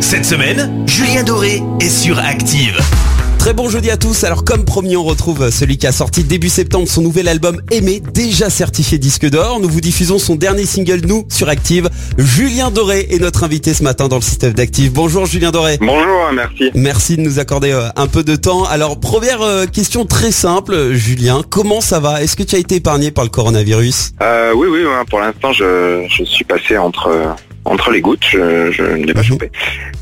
Cette semaine, Julien Doré est sur Active. Très bon jeudi à tous. Alors comme promis, on retrouve celui qui a sorti début septembre son nouvel album Aimé, déjà certifié disque d'or. Nous vous diffusons son dernier single Nous sur Active. Julien Doré est notre invité ce matin dans le système d'Active. Bonjour Julien Doré. Bonjour, merci. Merci de nous accorder euh, un peu de temps. Alors première euh, question très simple, Julien, comment ça va? Est-ce que tu as été épargné par le coronavirus? Euh, oui, oui, pour l'instant, je, je suis passé entre entre les gouttes, je, je ne l'ai pas Mhm. chopé.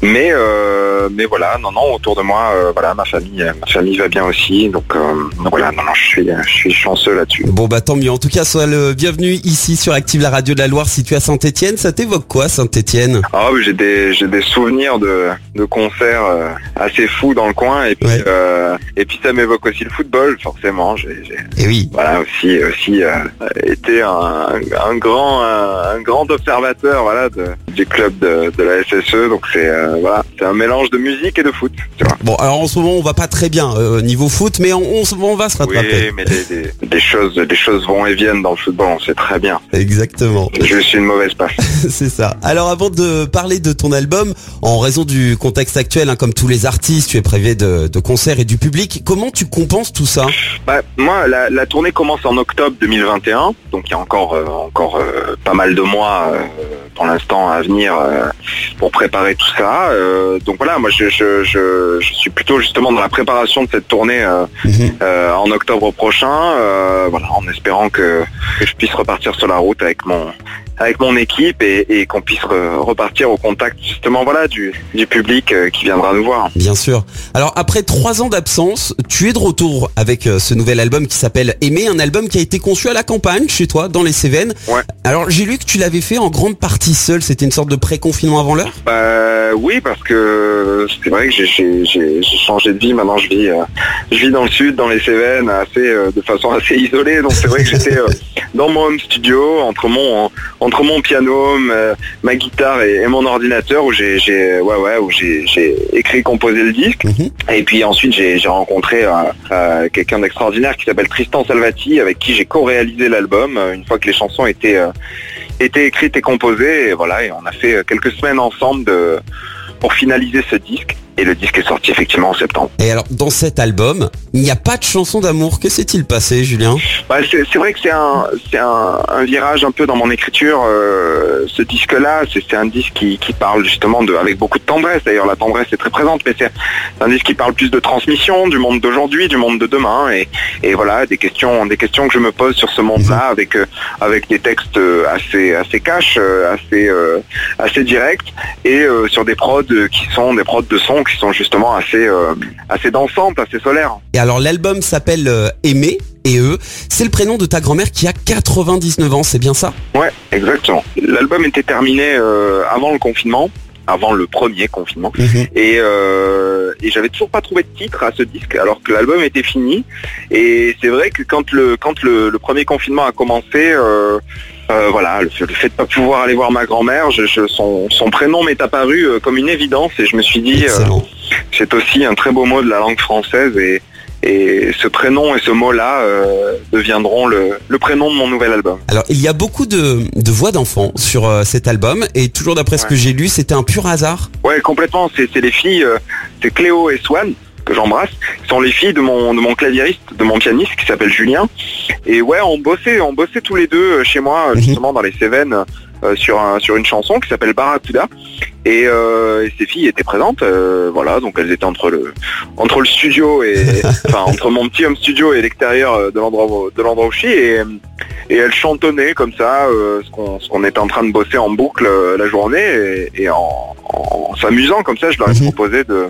Mais euh, mais voilà, non, non, autour de moi, euh, voilà, ma famille, euh, ma famille va bien aussi, donc, euh, donc voilà, non, non, je suis, je suis chanceux là-dessus. Bon bah tant mieux. En tout cas, sois le bienvenu ici sur Active la radio de la Loire située à Saint-Étienne. Ça t'évoque quoi Saint-Étienne? Ah oui, j'ai des j'ai des souvenirs de, de concerts assez fous dans le coin, et puis Ouais. et puis ça m'évoque aussi le football, forcément. J'ai j'ai- Eh oui. voilà aussi aussi été un, un grand un, un grand observateur voilà de- du club de, de la SSE donc c'est euh, voilà c'est un mélange de musique et de foot tu vois Bon alors en ce moment on va pas très bien euh, niveau foot, mais on, on, se- on va se rattraper. oui mais des, des- des choses des choses vont et viennent dans le football on sait très bien Exactement. je suis une mauvaise passe C'est ça. Alors avant de parler de ton album, en raison du contexte actuel, hein, comme tous les artistes, tu es privé de, de concerts et du public. Comment tu compenses tout ça? Bah, moi, la, la tournée commence en octobre 2021, donc il y a encore euh, encore euh, pas mal de mois pour l'instant à venir euh, pour préparer tout ça. Euh, donc voilà, moi je, je, je, je suis plutôt justement dans la préparation de cette tournée euh, euh, en octobre prochain, voilà, en espérant que, que je puisse repartir sur la route avec mon avec mon équipe et, et qu'on puisse re- repartir au contact justement voilà du, du public euh, qui viendra nous voir. Bien sûr. Alors après trois ans d'absence, tu es de retour avec euh, ce nouvel album qui s'appelle Aimer, un album qui a été conçu à la campagne chez toi, dans les Cévennes. Ouais. Alors j'ai lu que tu l'avais fait en grande partie seul. C'était une sorte de pré-confinement avant l'heure? Bah oui parce que c'est vrai que j'ai- changé de vie. Maintenant je vis euh, je vis dans le sud, dans les Cévennes, assez euh, de façon assez isolée. Donc c'est vrai que j'étais euh, dans mon home studio entre mon entre mon piano, ma, ma guitare et, et mon ordinateur où j'ai ouais ouais où j'ai j'ai écrit composé le disque. Mhm. Et puis ensuite j'ai rencontré euh, euh, quelqu'un d'extraordinaire qui s'appelle Tristan Salvati avec qui j'ai co-réalisé l'album euh, une fois que les chansons étaient euh, étaient écrites et composées et voilà et on a fait quelques semaines ensemble de pour finaliser ce disque et le disque est sorti effectivement en septembre. Et alors dans cet album, il n'y a pas de chanson d'amour. Que s'est-il passé, Julien? Bah, c'est vrai que c'est un, c'est un, un virage un peu dans mon écriture. euh, ce disque-là, c'est c'est un disque qui, qui parle justement de, avec beaucoup de tendresse. D'ailleurs, la tendresse est très présente, mais c'est un disque qui parle plus de transmission, du monde d'aujourd'hui, du monde de demain, et, et voilà des questions, des questions que je me pose sur ce monde-là, avec euh, avec des textes assez assez cash, euh, assez euh, assez directs, et euh, sur des prods qui sont des prods de son qui sont justement assez euh, assez dansantes, assez solaires. Et alors l'album s'appelle euh, Aimer et eux. C'est le prénom de ta grand-mère qui a 99 ans. C'est bien ça? Ouais, exactement. L'album était terminé euh, avant le confinement, avant le premier confinement, et, euh, et j'avais toujours pas trouvé de titre à ce disque, alors que l'album était fini. Et c'est vrai que quand le quand le, le premier confinement a commencé, euh, euh, voilà, le, fait- le fait de pas pouvoir aller voir ma grand-mère, je, je- son, son prénom m'est apparu euh, comme une évidence, et je me suis dit, euh, c'est aussi un très beau mot de la langue française, et et ce prénom et ce mot-là deviendront le, le prénom de mon nouvel album. Alors, il y a beaucoup de, de voix d'enfants sur cet album et toujours d'après ce que j'ai lu, c'était un pur hasard. Ouais, complètement. C'est c'est les filles, c'est Cléo et Swan que j'embrasse, sont les filles de mon de mon claviériste, de mon pianiste qui s'appelle Julien. Et ouais, on bossait, on bossait tous les deux euh, chez moi, euh, Mhm. justement dans les Cévennes, euh, sur un, sur une chanson qui s'appelle Barracuda. Et, euh, et ces filles étaient présentes, euh, voilà, donc elles étaient entre le entre le studio et enfin entre mon petit home studio et l'extérieur euh, de l'endroit où- de l'endroit où je suis et, et elles chantonnaient comme ça euh, ce qu'on était en train de bosser en boucle euh, la journée. Et, et en, en s'amusant comme ça je leur ai Mhm. proposé de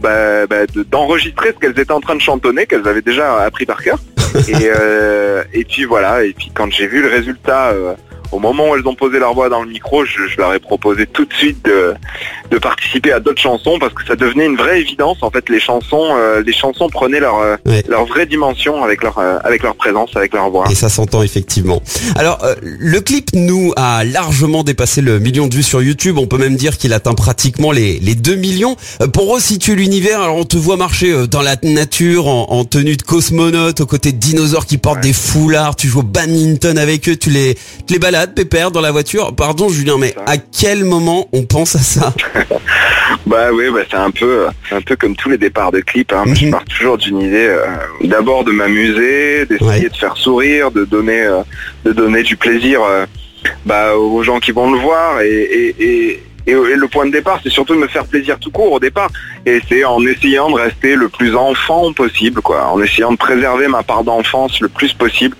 bah, bah, de- d'enregistrer ce qu'elles étaient en train de chantonner qu'elles avaient déjà appris par cœur. Et, euh, et puis voilà. Et puis quand j'ai vu le résultat euh, au moment où elles ont posé leur voix dans le micro, je, je leur ai proposé tout de suite de, de participer à d'autres chansons parce que ça devenait une vraie évidence. En fait, les chansons, euh, les chansons prenaient leur, euh, Ouais. leur vraie dimension avec leur, euh, avec leur présence, avec leur voix. Et ça s'entend effectivement. Alors, euh, le clip, nous, a largement dépassé le million de vues sur YouTube. On peut même dire qu'il atteint pratiquement les, les 2 millions. Euh, pour resituer l'univers, alors on te voit marcher euh, dans la nature en, en tenue de cosmonaute, aux côtés de dinosaures qui portent Ouais. des foulards. Tu joues au badminton avec eux, tu les, tu les balades, pépère, dans la voiture. Pardon, Julien, mais à quel moment on pense à ça? Bah oui, bah c'est un peu, un peu comme tous les départs de clips. Hein. Je Mhm. pars toujours d'une idée, euh, d'abord de m'amuser, d'essayer Ouais. de faire sourire, de donner, euh, de donner du plaisir euh, bah, aux gens qui vont le voir. Et, et, et, et- le point de départ, c'est surtout de me faire plaisir tout court au départ. Et c'est en essayant de rester le plus enfant possible, quoi, en essayant de préserver ma part d'enfance le plus possible.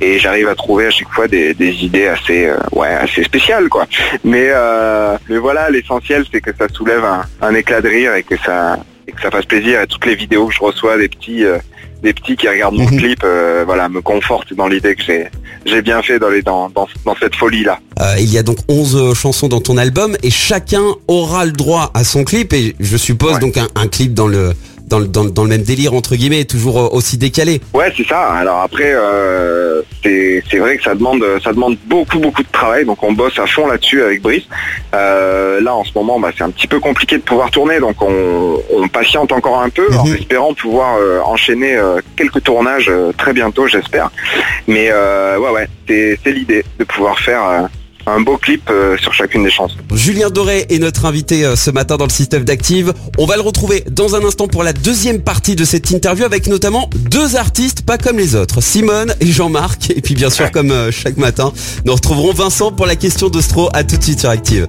Et j'arrive à trouver à chaque fois des, idées assez, euh, ouais, assez spéciales, quoi. Mais, euh, mais voilà, l'essentiel, c'est que ça soulève un, un éclat de rire et que ça, et que ça fasse plaisir. Et toutes les vidéos que je reçois des petits, euh, des petits qui regardent mon Mhm. clip, euh, voilà, me confortent dans l'idée que j'ai, j'ai bien fait dans, les, dans, dans, dans cette folie-là. Euh, il y a donc 11 euh, chansons dans ton album et chacun aura le droit à son clip et je suppose Ouais. donc un, un clip dans le dans le, dans, dans le même délire entre guillemets toujours euh, aussi décalé. Ouais, c'est ça. Alors après, euh, c'est vrai que ça demande, ça demande beaucoup, beaucoup de travail. Donc on bosse à fond là-dessus avec Brice. Euh, là, en ce moment, bah, c'est un petit peu compliqué de pouvoir tourner, donc on, on patiente encore un peu, en Mhm. espérant pouvoir euh, enchaîner euh, quelques tournages très bientôt, j'espère. Mais euh, ouais, ouais, c'est c'est l'idée de pouvoir faire euh, un beau clip euh, sur chacune des chansons. Julien Doré est notre invité euh, ce matin dans le système d'Active. On va le retrouver dans un instant pour la deuxième partie de cette interview avec notamment deux artistes pas comme les autres, Simone et Jean-Marc. Et puis bien sûr comme euh, chaque matin, nous retrouverons Vincent pour la question d'Ostro. À tout de suite sur Active.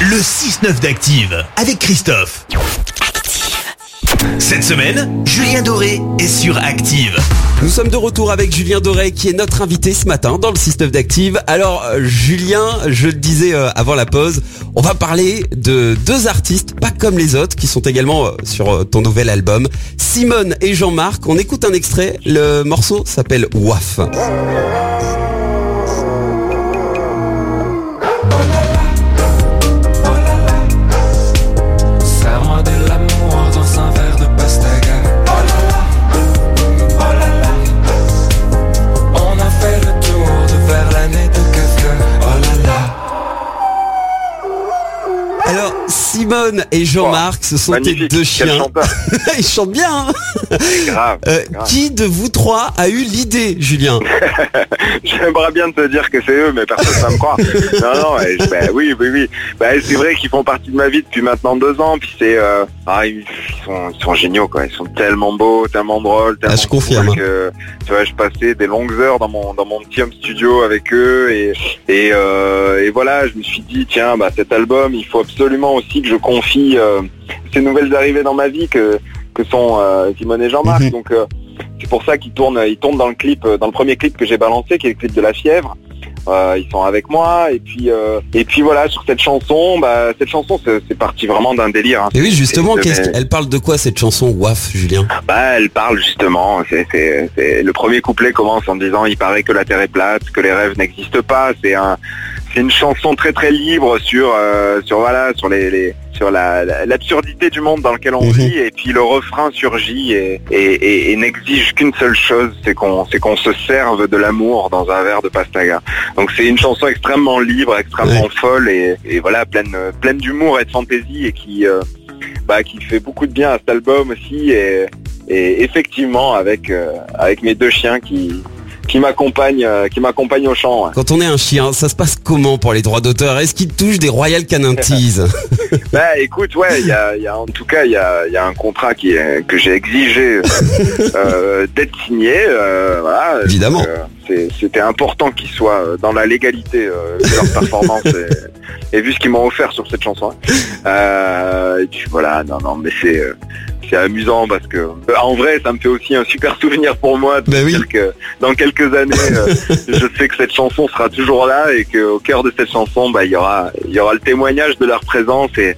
Le 6-9 d'Active avec Christophe. Cette semaine, Julien Doré est sur Active. Nous sommes de retour avec Julien Doré qui est notre invité ce matin dans le système d'Active. Alors euh, Julien, je le disais euh, avant la pause, on va parler de deux artistes pas comme les autres qui sont également euh, sur ton nouvel album. Simone et Jean-Marc, on écoute un extrait, le morceau s'appelle WAF. Et Jean-Marc, ce sont tes Magnifique. deux Quel chiens. Ils chantent bien. hein Grave. Euh, grave. qui de vous trois a eu l'idée, Julien? J'aimerais bien te dire que c'est eux, mais personne ne va me croire. Non, non, ouais, bah, oui, oui, oui. Bah, c'est vrai qu'ils font partie de ma vie depuis maintenant deux ans. Puis c'est, euh, ah, ils, sont, ils sont géniaux, quoi. Ils sont tellement beaux, tellement drôles, tellement Ah, je confirme. cool que, tu vois, je passais des longues heures dans mon dans mon petit home studio avec eux et et, euh, et voilà, je me suis dit tiens, bah cet album, il faut absolument aussi que je confie euh, ces nouvelles arrivées dans ma vie que que sont euh, Simone et Jean-Marc. Mhm. Donc euh, c'est pour ça qu'ils tournent, ils tournent dans le clip, dans le premier clip que j'ai balancé, qui est le clip de la fièvre. Euh, ils sont avec moi et puis euh, et puis voilà sur cette chanson, bah cette chanson c'est parti vraiment d'un délire. hein. Et oui, justement, Et- qu'est-ce qu'elle parle de quoi cette chanson WAF, Julien? Bah, elle parle justement. C'est- le premier couplet commence en disant il paraît que la terre est plate, que les rêves n'existent pas. C'est un, c'est une chanson très très libre sur, euh, sur voilà, sur les, les- sur la, la- l'absurdité du monde dans lequel on Mhm. vit. Et puis le refrain surgit et, et, et- et n'exige qu'une seule chose, c'est qu'on, c'est qu'on se serve de l'amour dans un verre de pastaga. Donc c'est une chanson extrêmement libre, extrêmement folle et, et voilà pleine, pleine d'humour et de fantaisie et qui, euh, bah, qui fait beaucoup de bien à cet album aussi et, et effectivement avec euh, avec mes deux chiens qui qui m'accompagnent euh, qui m'accompagnent au chant. ouais. Quand on est un chien, ça se passe comment pour les droits d'auteur? Est-ce qu'ils touchent des Royal Canin Teas Bah écoute ouais il y a, il y a- en tout cas il y a, il y a un contrat qui est, que j'ai exigé euh, d'être signé euh, voilà Évidemment. Donc, euh, c'était important qu'ils soient euh, dans la légalité euh, de leur performance et, et vu ce qu'ils m'ont offert sur cette chanson. Euh, et puis voilà non non mais c'est euh, c'est amusant parce que en vrai ça me fait aussi un super souvenir pour moi de me oui. dire que dans quelques années euh, je sais que cette chanson sera toujours là et qu'au cœur de cette chanson bah il y aura il y aura le témoignage de leur présence et,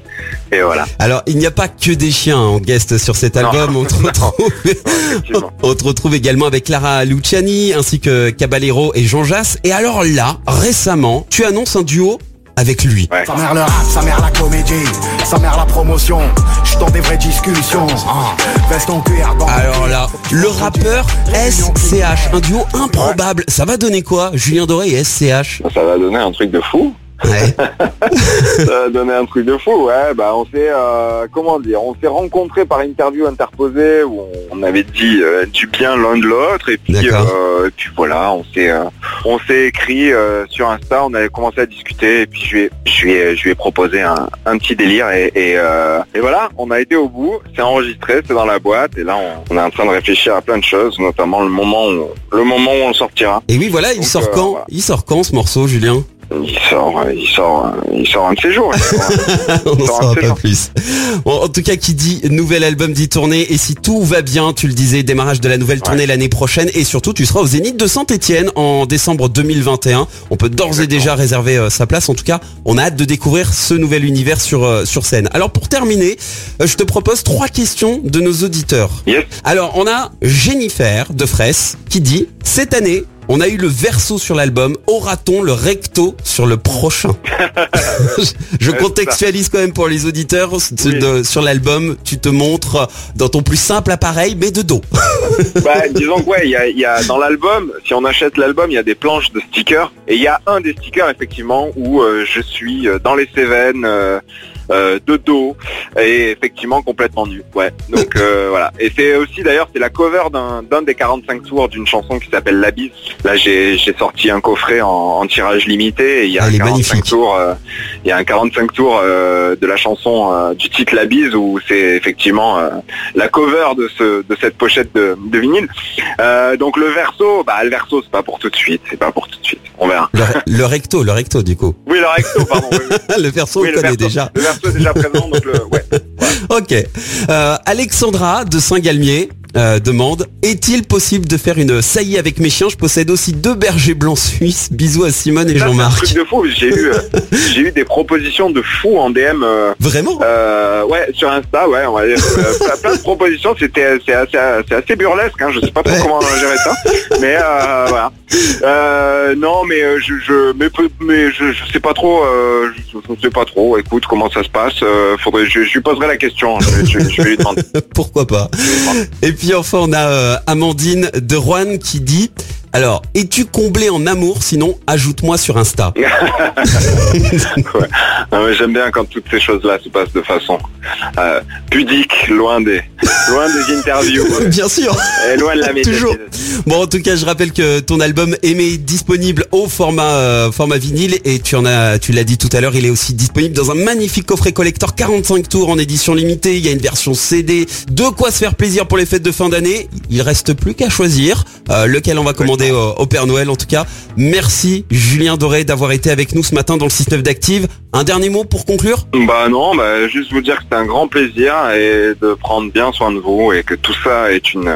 et voilà Alors, il n'y a pas que des chiens en guest sur cet Non. album. On te, retrouve, on te retrouve également avec Clara Luciani ainsi que Caballero et Jean Jass. Et alors là, récemment, tu annonces un duo avec lui. Ouais. Sa mère le rap, sa mère la comédie, sa mère la promotion. Je dans des vraies discussions. Ah, Veste en cuir dans Alors là, le rappeur SCH, un duo improbable. Ça va donner quoi Julien Doré et SCH ça va donner un truc de fou Ouais. Ça a donné un truc de fou, ouais. Bah, on s'est, euh, comment dire, on s'est rencontrés par interview interposée où on avait dit euh, du bien l'un de l'autre et puis, euh, et puis voilà, on s'est, euh, on s'est écrit euh, sur Insta, on avait commencé à discuter et puis je lui ai, je lui ai, je lui ai proposé un, un petit délire et, et, euh, et voilà, on a été au bout, c'est enregistré, c'est dans la boîte et là on, on est en train de réfléchir à plein de choses, notamment le moment où, le moment où on le sortira. Et oui, voilà, il Donc, sort quand voilà. Il sort quand ce morceau, Julien? Il sort, il sort, il sort un de ces jours. On n'en saura pas plus. Bon, en tout cas, qui dit nouvel album dit tournée. Et si tout va bien, tu le disais, démarrage de la nouvelle tournée l'année prochaine. Et surtout, tu seras au Zénith de Saint-Etienne en décembre 2021. On peut d'ores et déjà réserver euh, sa place. En tout cas, on a hâte de découvrir ce nouvel univers sur, euh, sur scène. Alors, pour terminer, euh, je te propose trois questions de nos auditeurs. Yes. Alors, on a Jennifer de Fraisse qui dit Cette année, on a eu le verso sur l'album, aura-t-on le recto sur le prochain Je- contextualise quand même pour les auditeurs. de- sur l'album, tu te montres dans ton plus simple appareil, mais de dos. Bah, disons que ouais, il y a, y a- dans l'album, si on achète l'album, il y a des planches de stickers et il y a un des stickers effectivement où euh, je suis euh, dans les Cévennes, euh, euh, de dos et effectivement complètement nu. Ouais. Donc euh, voilà. Et c'est aussi d'ailleurs c'est la cover d'un d'un des 45 tours d'une chanson qui s'appelle La Bise. Là j'ai j'ai sorti un coffret en, en tirage limité et il y a Elle un est 45 magnifique. tours. euh, il y a un 45 tours euh, de la chanson euh, du titre La Bise où c'est effectivement euh, la cover de ce de cette pochette de, de vinyle. Euh, donc le verso, bah le verso c'est pas pour tout de suite, c'est pas pour tout de suite. On verra. Le, le recto, le recto du coup. Oui le recto, pardon. oui, oui. le verso, Oui, on le connaît verso. déjà. Le verso est déjà présent, donc le ouais. Ok. Euh, Alexandra de Saint-Galmier euh, demande Est-il possible de faire une saillie avec mes chiens? Je possède aussi deux bergers blancs suisses. Bisous à Simone et Ça, c'est un Jean-Marc. truc de fou. J'ai eu euh, j'ai eu des propositions de fou en DM. euh, Vraiment? euh, ouais, sur Insta, ouais, on va dire, plein- de propositions, c'était c'est assez, assez burlesque, hein, je sais pas trop Ouais. comment gérer ça, mais euh, voilà. Non, mais je, je mais, mais je, je sais pas trop, je, je sais pas trop. Écoute, comment ça se passe Faudrait, je, lui poserai la question. Je, vais- je- je vais lui demander. Pourquoi pas? Et puis enfin, on a euh, Amandine de Rouen qui dit alors, es-tu comblé en amour Sinon, ajoute-moi sur Insta. Ouais. Non, mais j'aime bien quand toutes ces choses-là se passent de façon euh, pudique, loin des, loin des interviews, Bien sûr. et loin de la. Toujours. Bon, en tout cas, je rappelle que ton album Aimé est disponible au format euh, format vinyle et tu en as, tu l'as dit tout à l'heure, il est aussi disponible dans un magnifique coffret collector 45 tours en édition limitée. Il y a une version CD. De quoi se faire plaisir pour les fêtes de fin d'année. Il reste plus qu'à choisir euh, lequel on va commander au, au Père Noël. En tout cas, merci Julien Doré d'avoir été avec nous ce matin dans le 6-9 d'Active. Un dernier mot pour conclure? Bah non, bah juste vous dire que c'est un grand plaisir et de prendre bien soin de vous et que tout ça est une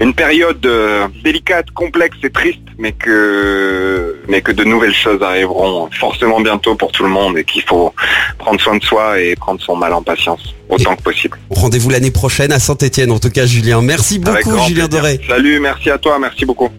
une période euh, délicate, complexe et triste, mais que mais que de nouvelles choses arriveront forcément bientôt pour tout le monde et qu'il faut prendre soin de soi et prendre son mal en patience autant que possible. Rendez-vous l'année prochaine à Saint-Etienne. En tout cas, Julien, merci beaucoup Julien plaisir. Doré. Salut, merci à toi, merci beaucoup.